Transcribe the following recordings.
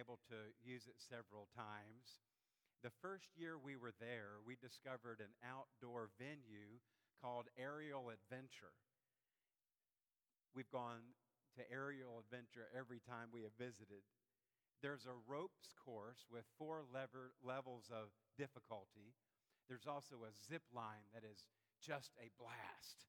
able to use it several times. The first year we were there, we discovered an outdoor venue called Aerial Adventure. We've gone to Aerial Adventure every time we have visited. There's a ropes course with four lever, levels of difficulty. There's also a zip line that is just a blast.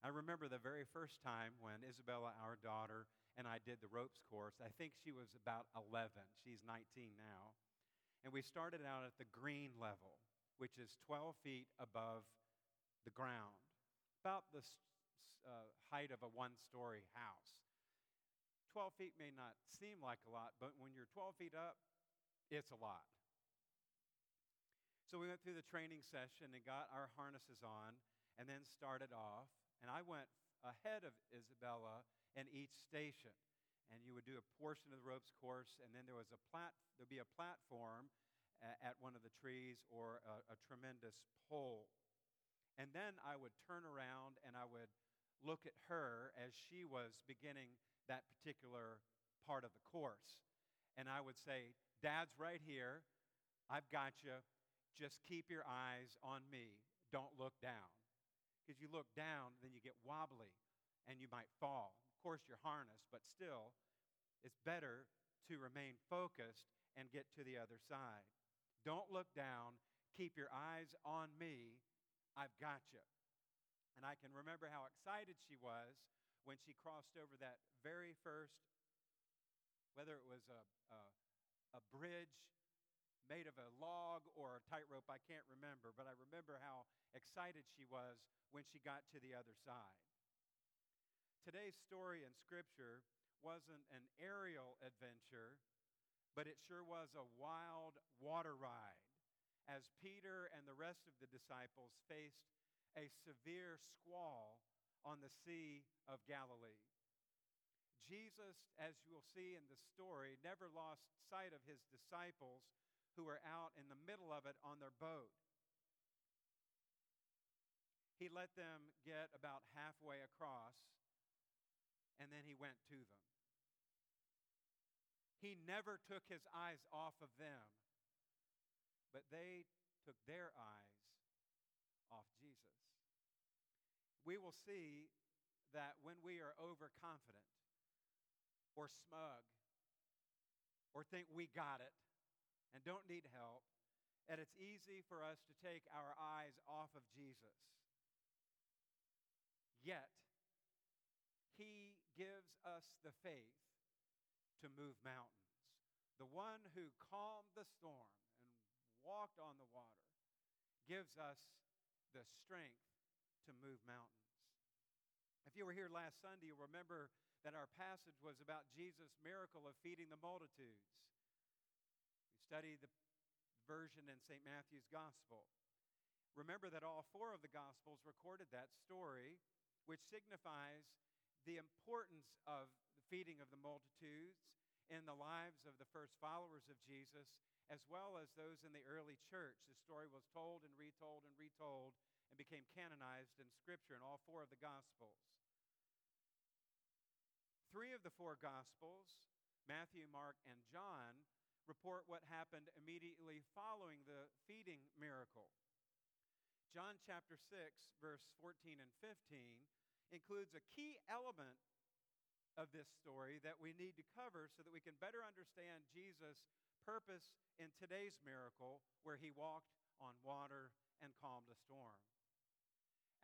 I remember the very first time when Isabella, our daughter, and I did the ropes course. I think she was about 11. She's 19 now. And we started out at the green level, which is 12 feet above the ground, about the uh, height of a one story house. 12 feet may not seem like a lot, but when you're 12 feet up, it's a lot. So we went through the training session and got our harnesses on and then started off. And I went ahead of Isabella in each station. And you would do a portion of the ropes course, and then there was a plat- there'd be a platform at one of the trees or a, a tremendous pole. And then I would turn around and I would look at her as she was beginning that particular part of the course. And I would say, Dad's right here. I've got you. Just keep your eyes on me. Don't look down. Because you look down, then you get wobbly and you might fall. Of course, you're harnessed, but still, it's better to remain focused and get to the other side. Don't look down. Keep your eyes on me. I've got you. And I can remember how excited she was when she crossed over that very first, whether it was a, a, a bridge made of a log or a tightrope, I can't remember, but I remember how excited she was when she got to the other side. Today's story in Scripture wasn't an aerial adventure, but it sure was a wild water ride as Peter and the rest of the disciples faced a severe squall on the Sea of Galilee. Jesus, as you will see in the story, never lost sight of his disciples who were out in the middle of it on their boat. He let them get about halfway across, and then he went to them. He never took his eyes off of them, but they took their eyes off Jesus. We will see that when we are overconfident or smug or think we got it and don't need help, that it's easy for us to take our eyes off of Jesus. Yet, He gives us the faith to move mountains. The one who calmed the storm and walked on the water gives us the strength to move mountains. If you were here last Sunday, you'll remember that our passage was about Jesus' miracle of feeding the multitudes. We studied the version in St. Matthew's Gospel. Remember that all four of the Gospels recorded that story, which signifies the importance of the feeding of the multitudes in the lives of the first followers of Jesus, as well as those in the early church. The story was told and retold and retold and became canonized in Scripture in all four of the Gospels. Three of the four Gospels, Matthew, Mark, and John, report what happened immediately following the feeding miracle. John chapter 6, verse 14 and 15 includes a key element of this story that we need to cover so that we can better understand Jesus' purpose in today's miracle where he walked on water and calmed a storm.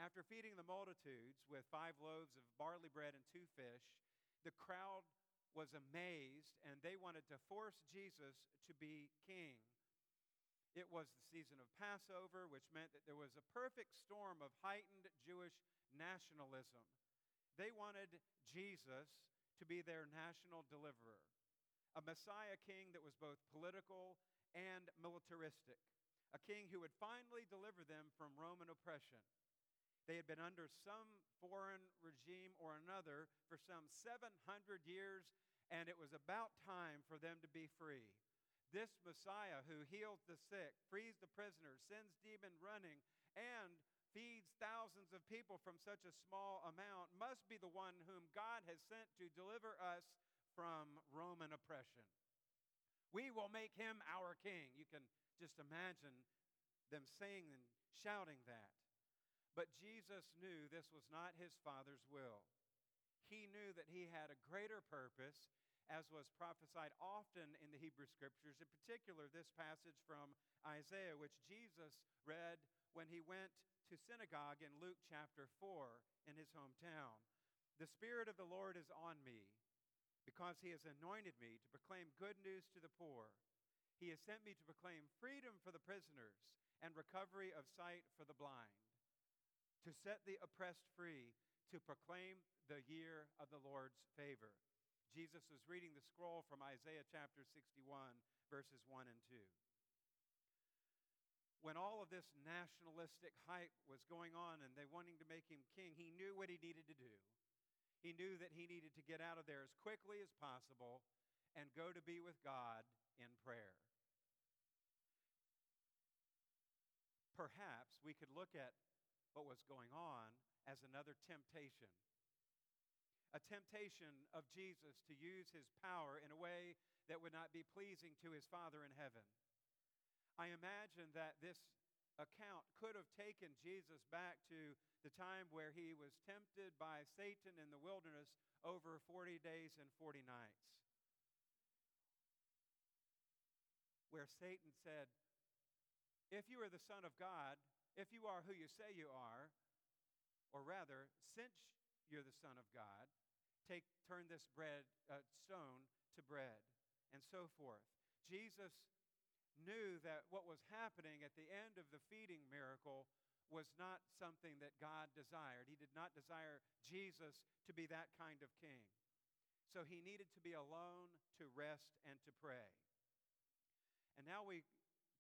After feeding the multitudes with five loaves of barley bread and two fish, the crowd was amazed and they wanted to force Jesus to be king. It was the season of Passover, which meant that there was a perfect storm of heightened Jewish nationalism. They wanted Jesus to be their national deliverer, a Messiah king that was both political and militaristic, a king who would finally deliver them from Roman oppression. They had been under some foreign regime or another for some 700 years, and it was about time for them to be free. This Messiah who heals the sick, frees the prisoners, sends demon running, and feeds thousands of people from such a small amount must be the one whom God has sent to deliver us from Roman oppression. We will make him our king. You can just imagine them saying and shouting that. But Jesus knew this was not his Father's will. He knew that he had a greater purpose, as was prophesied often in the Hebrew Scriptures, in particular this passage from Isaiah, which Jesus read when he went to synagogue in Luke chapter 4 in his hometown. The Spirit of the Lord is on me because he has anointed me to proclaim good news to the poor. He has sent me to proclaim freedom for the prisoners and recovery of sight for the blind, to set the oppressed free, to proclaim the year of the Lord's favor. Jesus was reading the scroll from Isaiah chapter 61, verses 1 and 2. When all of this nationalistic hype was going on and they wanting to make him king, he knew what he needed to do. He knew that he needed to get out of there as quickly as possible and go to be with God in prayer. Perhaps we could look at what was going on as another temptation. A temptation of Jesus to use his power in a way that would not be pleasing to his Father in heaven. I imagine that this account could have taken Jesus back to the time where he was tempted by Satan in the wilderness over 40 days and 40 nights. Where Satan said, If you are the Son of God, if you are who you say you are, or rather, since you're the Son of God, take, turn this bread, uh, stone to bread, and so forth. Jesus knew that what was happening at the end of the feeding miracle was not something that God desired. He did not desire Jesus to be that kind of king. So he needed to be alone to rest and to pray. And now we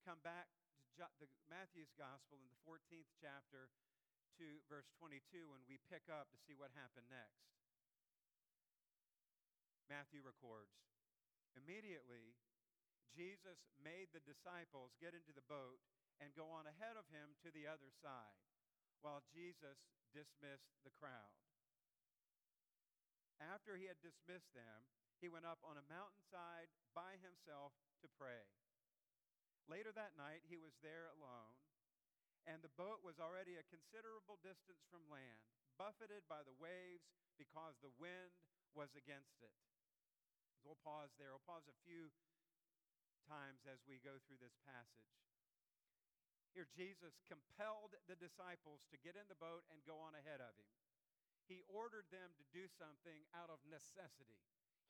come back to the Matthew's gospel in the 14th chapter to verse 22 and we pick up to see what happened next. Matthew records Immediately, Jesus made the disciples get into the boat and go on ahead of him to the other side while Jesus dismissed the crowd. After he had dismissed them, he went up on a mountainside by himself to pray. Later that night, he was there alone, and the boat was already a considerable distance from land, buffeted by the waves because the wind was against it. We'll pause there. We'll pause a few times as we go through this passage. Here, Jesus compelled the disciples to get in the boat and go on ahead of him. He ordered them to do something out of necessity.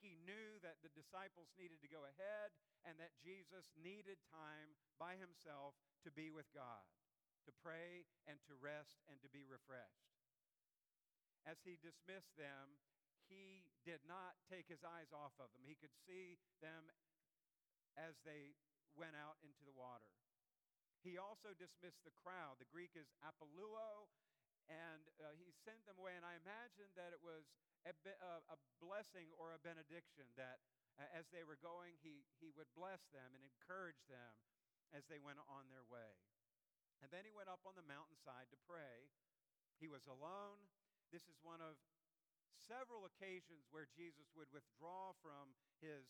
He knew that the disciples needed to go ahead and that Jesus needed time by himself to be with God, to pray and to rest and to be refreshed. As he dismissed them, he did not take his eyes off of them. He could see them as they went out into the water. He also dismissed the crowd. The Greek is apoluo, and uh, he sent them away. And I imagine that it was a, a, a blessing or a benediction that uh, as they were going, he, he would bless them and encourage them as they went on their way. And then he went up on the mountainside to pray. He was alone. This is one of several occasions where Jesus would withdraw from his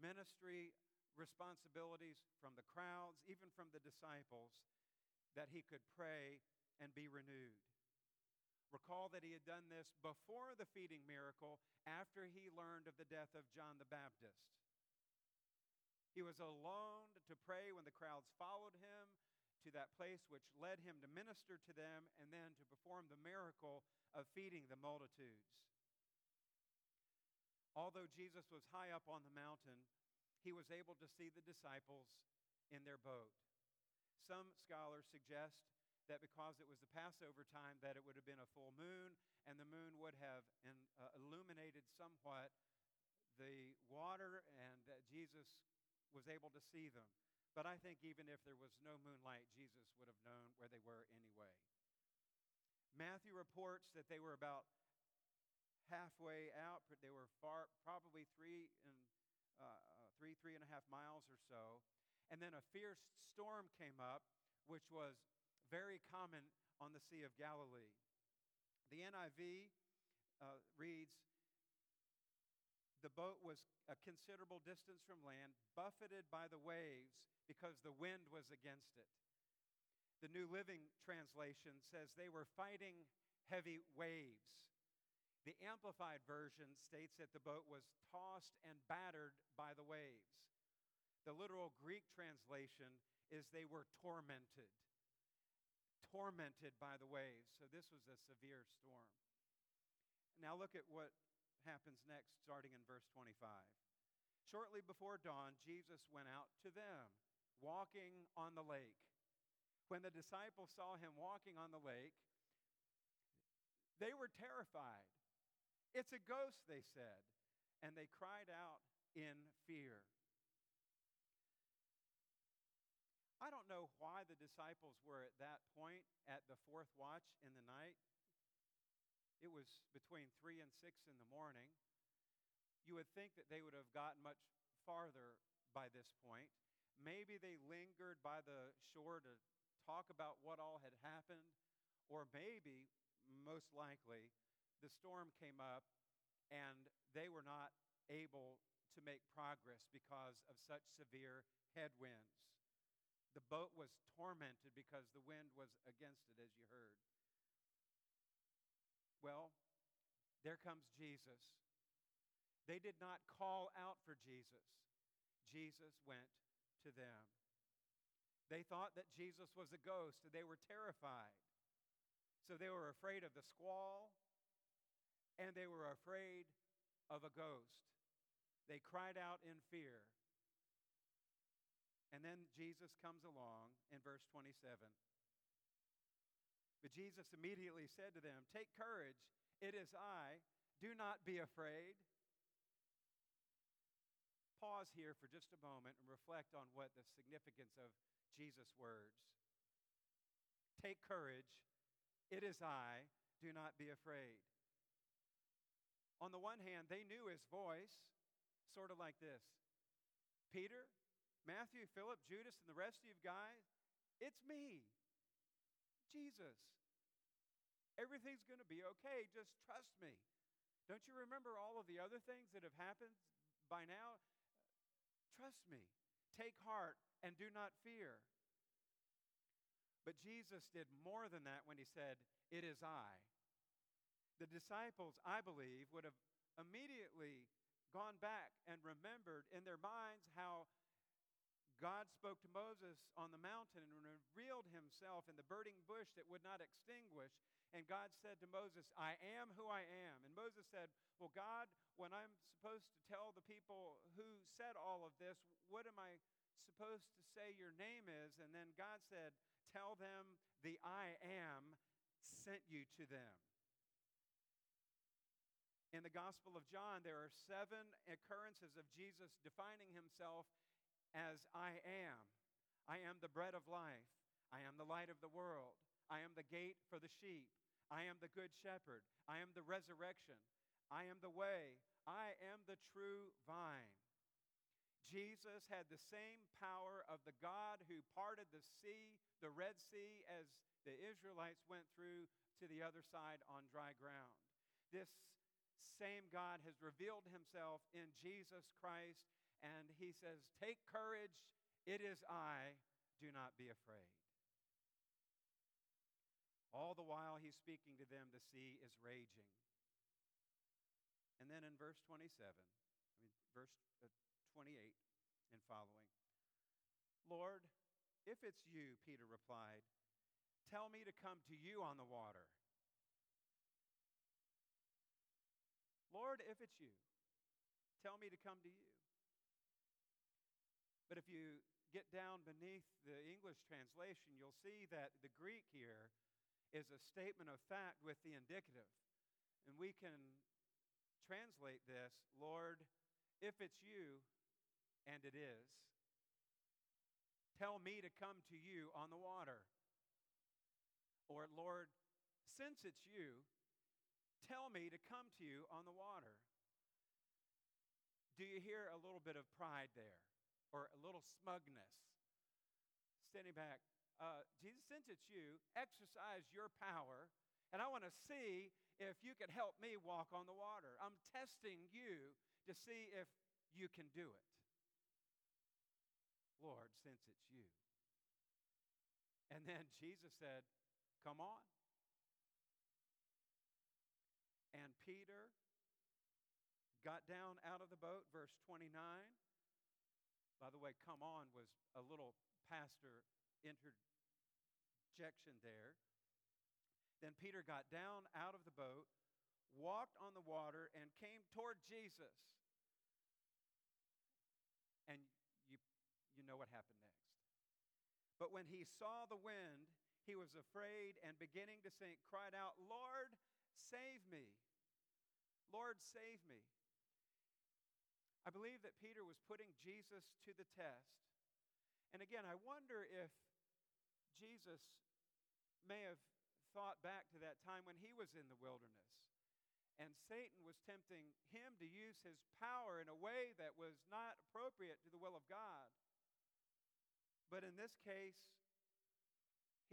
ministry responsibilities from the crowds, even from the disciples, that he could pray and be renewed. Recall that he had done this before the feeding miracle, after he learned of the death of John the Baptist. He was alone to pray when the crowds followed him to that place which led him to minister to them and then to perform the miracle of feeding the multitudes. Although Jesus was high up on the mountain, he was able to see the disciples in their boat. Some scholars suggest that because it was the Passover time, that it would have been a full moon, and the moon would have in, uh, illuminated somewhat the water, and that Jesus was able to see them. But I think even if there was no moonlight, Jesus would have known where they were anyway. Matthew reports that they were about halfway out. But they were far, probably three and uh, three, three and a half miles or so. And then a fierce storm came up, which was very common on the Sea of Galilee. The NIV uh, reads, the boat was a considerable distance from land, buffeted by the waves because the wind was against it. The New Living Translation says they were fighting heavy waves. The Amplified Version states that the boat was tossed and battered by the waves. The literal Greek translation is they were tormented. Tormented by the waves. So this was a severe storm. Now look at what happens next, starting in verse 25. Shortly before dawn, Jesus went out to them, walking on the lake. When the disciples saw him walking on the lake, they were terrified. It's a ghost, they said, and they cried out in fear. I don't know why the disciples were at that point at the fourth watch in the night. It was between 3 and 6 in the morning. You would think that they would have gotten much farther by this point. Maybe they lingered by the shore to talk about what all had happened, or maybe, most likely, the storm came up and they were not able to make progress because of such severe headwinds. The boat was tormented because the wind was against it, as you heard. Well, there comes Jesus. They did not call out for Jesus, Jesus went to them. They thought that Jesus was a ghost and they were terrified. So they were afraid of the squall and they were afraid of a ghost. They cried out in fear. And then Jesus comes along in verse 27. But Jesus immediately said to them, Take courage, it is I. Do not be afraid. Pause here for just a moment and reflect on what the significance of Jesus' words. Take courage, it is I. Do not be afraid. On the one hand, they knew his voice, sort of like this Peter, Matthew, Philip, Judas, and the rest of you guys, it's me. Jesus. Everything's going to be okay. Just trust me. Don't you remember all of the other things that have happened by now? Trust me. Take heart and do not fear. But Jesus did more than that when he said, It is I. The disciples, I believe, would have immediately gone back and remembered in their minds how God spoke to Moses on the mountain and revealed himself in the burning bush that would not extinguish. And God said to Moses, I am who I am. And Moses said, Well, God, when I'm supposed to tell the people who said all of this, what am I supposed to say your name is? And then God said, Tell them the I am sent you to them. In the Gospel of John, there are seven occurrences of Jesus defining himself as I am. I am the bread of life. I am the light of the world. I am the gate for the sheep. I am the good shepherd. I am the resurrection. I am the way. I am the true vine. Jesus had the same power of the God who parted the sea, the Red Sea, as the Israelites went through to the other side on dry ground. This same God has revealed himself in Jesus Christ and he says, Take courage, it is I, do not be afraid. All the while he's speaking to them, the sea is raging. And then in verse 27, I mean, verse uh, 28 and following, Lord, if it's you, Peter replied, tell me to come to you on the water. Lord, if it's you, tell me to come to you. But if you get down beneath the English translation, you'll see that the Greek here is a statement of fact with the indicative. And we can translate this Lord, if it's you, and it is, tell me to come to you on the water. Or, Lord, since it's you, tell me to come to you on the water. Do you hear a little bit of pride there? or a little smugness. Standing back, uh, Jesus, since it's you, exercise your power, and I want to see if you can help me walk on the water. I'm testing you to see if you can do it. Lord, since it's you. And then Jesus said, Come on. Peter got down out of the boat, verse 29. By the way, come on was a little pastor interjection there. Then Peter got down out of the boat, walked on the water, and came toward Jesus. And you, you know what happened next. But when he saw the wind, he was afraid and beginning to sink, cried out, Lord, save me. Lord, save me. I believe that Peter was putting Jesus to the test. And again, I wonder if Jesus may have thought back to that time when he was in the wilderness and Satan was tempting him to use his power in a way that was not appropriate to the will of God. But in this case,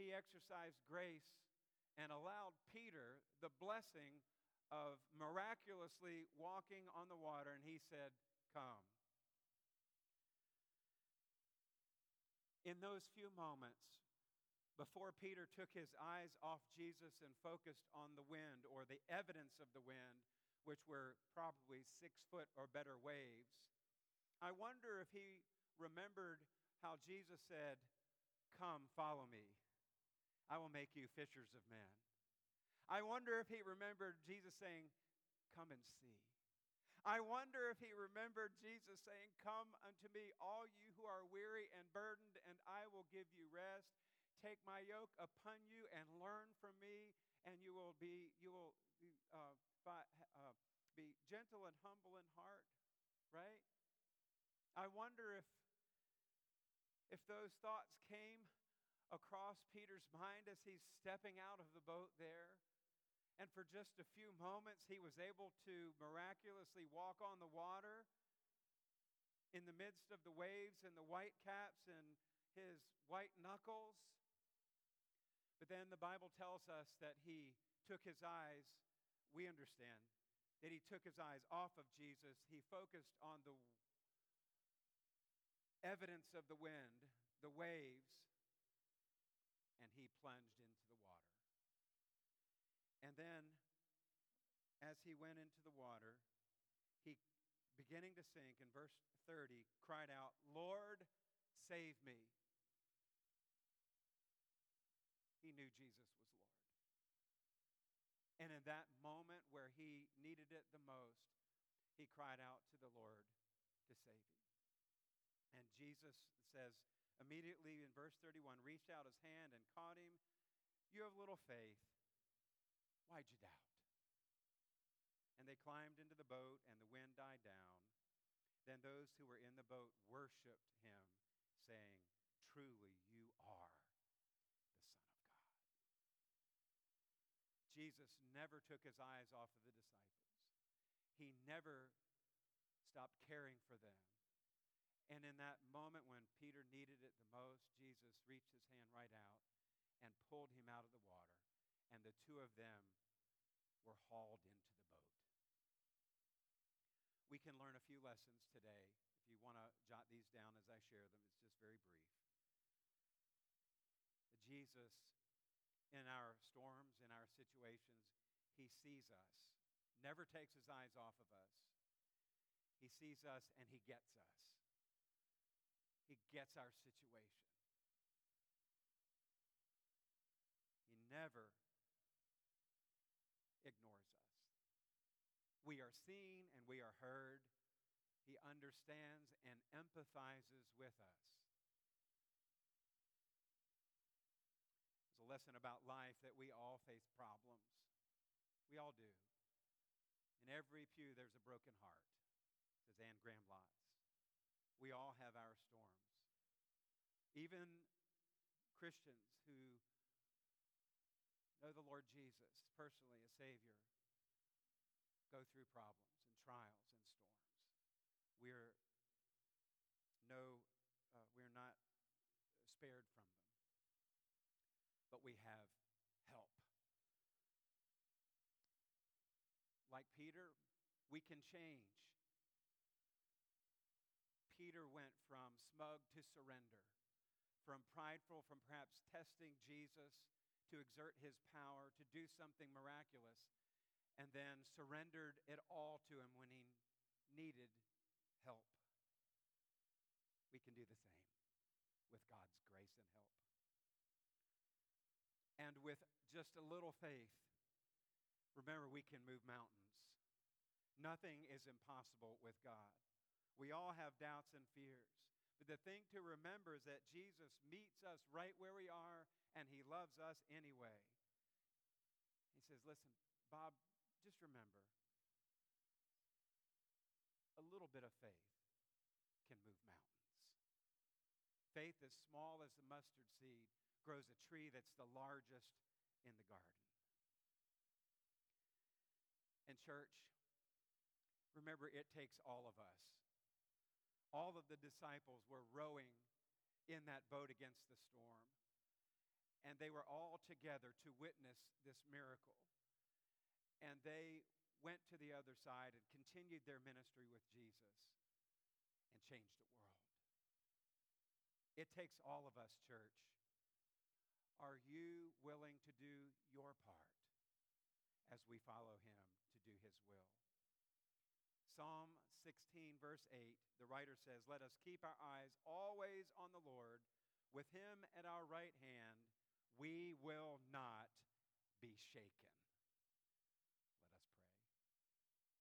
he exercised grace and allowed Peter the blessing of miraculously walking on the water, and he said, come. In those few moments, before Peter took his eyes off Jesus and focused on the wind or the evidence of the wind, which were probably six foot or better waves, I wonder if he remembered how Jesus said, Come, follow me. I will make you fishers of men. I wonder if he remembered Jesus saying, Come and see. I wonder if he remembered Jesus saying, Come unto me, all you who are weary and burdened, and I will give you rest. Take my yoke upon you and learn from me, and you will be, you will uh, fi- uh, be gentle and humble in heart, right? I wonder if, if those thoughts came across Peter's mind as he's stepping out of the boat there and for just a few moments, he was able to miraculously walk on the water in the midst of the waves and the white caps and his white knuckles. But then the Bible tells us that he took his eyes, we understand, that he took his eyes off of Jesus. He focused on the evidence of the wind, the waves, and he plunged into the water. And then, as he went into the water, he, beginning to sink, in verse 30, cried out, Lord, save me. He knew Jesus was Lord. And in that moment where he needed it the most, he cried out to the Lord to save him. And Jesus says, immediately in verse 31, reached out his hand and caught him. You have little faith. Why'd you doubt? And they climbed into the boat, and the wind died down. Then those who were in the boat worshiped him, saying, Truly, you are the Son of God. Jesus never took his eyes off of the disciples, he never stopped caring for them. And in that moment when Peter needed it the most, Jesus reached his hand right out and pulled him out of the water. And the two of them were hauled into the boat. We can learn a few lessons today. If you want to jot these down as I share them, it's just very brief. Jesus, in our storms, in our situations, he sees us, never takes his eyes off of us. He sees us and he gets us. He gets our situation. He never ignores us. We are seen and we are heard. He understands and empathizes with us. It's a lesson about life that we all face problems. We all do. In every pew, there's a broken heart, says Anne Graham Lotz. We all have our storms. Even Christians who know the Lord Jesus personally as Savior through problems and trials and storms. We're no, uh, we're not spared from them, but we have help. Like Peter, we can change. Peter went from smug to surrender, from prideful, from perhaps testing Jesus to exert his power, to do something miraculous, and then surrendered it all to him when he needed help. We can do the same with God's grace and help. And with just a little faith, remember we can move mountains. Nothing is impossible with God. We all have doubts and fears. But the thing to remember is that Jesus meets us right where we are, and he loves us anyway. He says, Listen, Bob, just remember a little bit of faith can move mountains. Faith as small as the mustard seed grows a tree that's the largest in the garden. And, church, remember, it takes all of us all of the disciples were rowing in that boat against the storm. And they were all together to witness this miracle. And they went to the other side and continued their ministry with Jesus and changed the world. It takes all of us, church. Are you willing to do your part as we follow him to do his will? Psalm 16, verse 8, the writer says, Let us keep our eyes always on the Lord. With him at our right hand, we will not be shaken.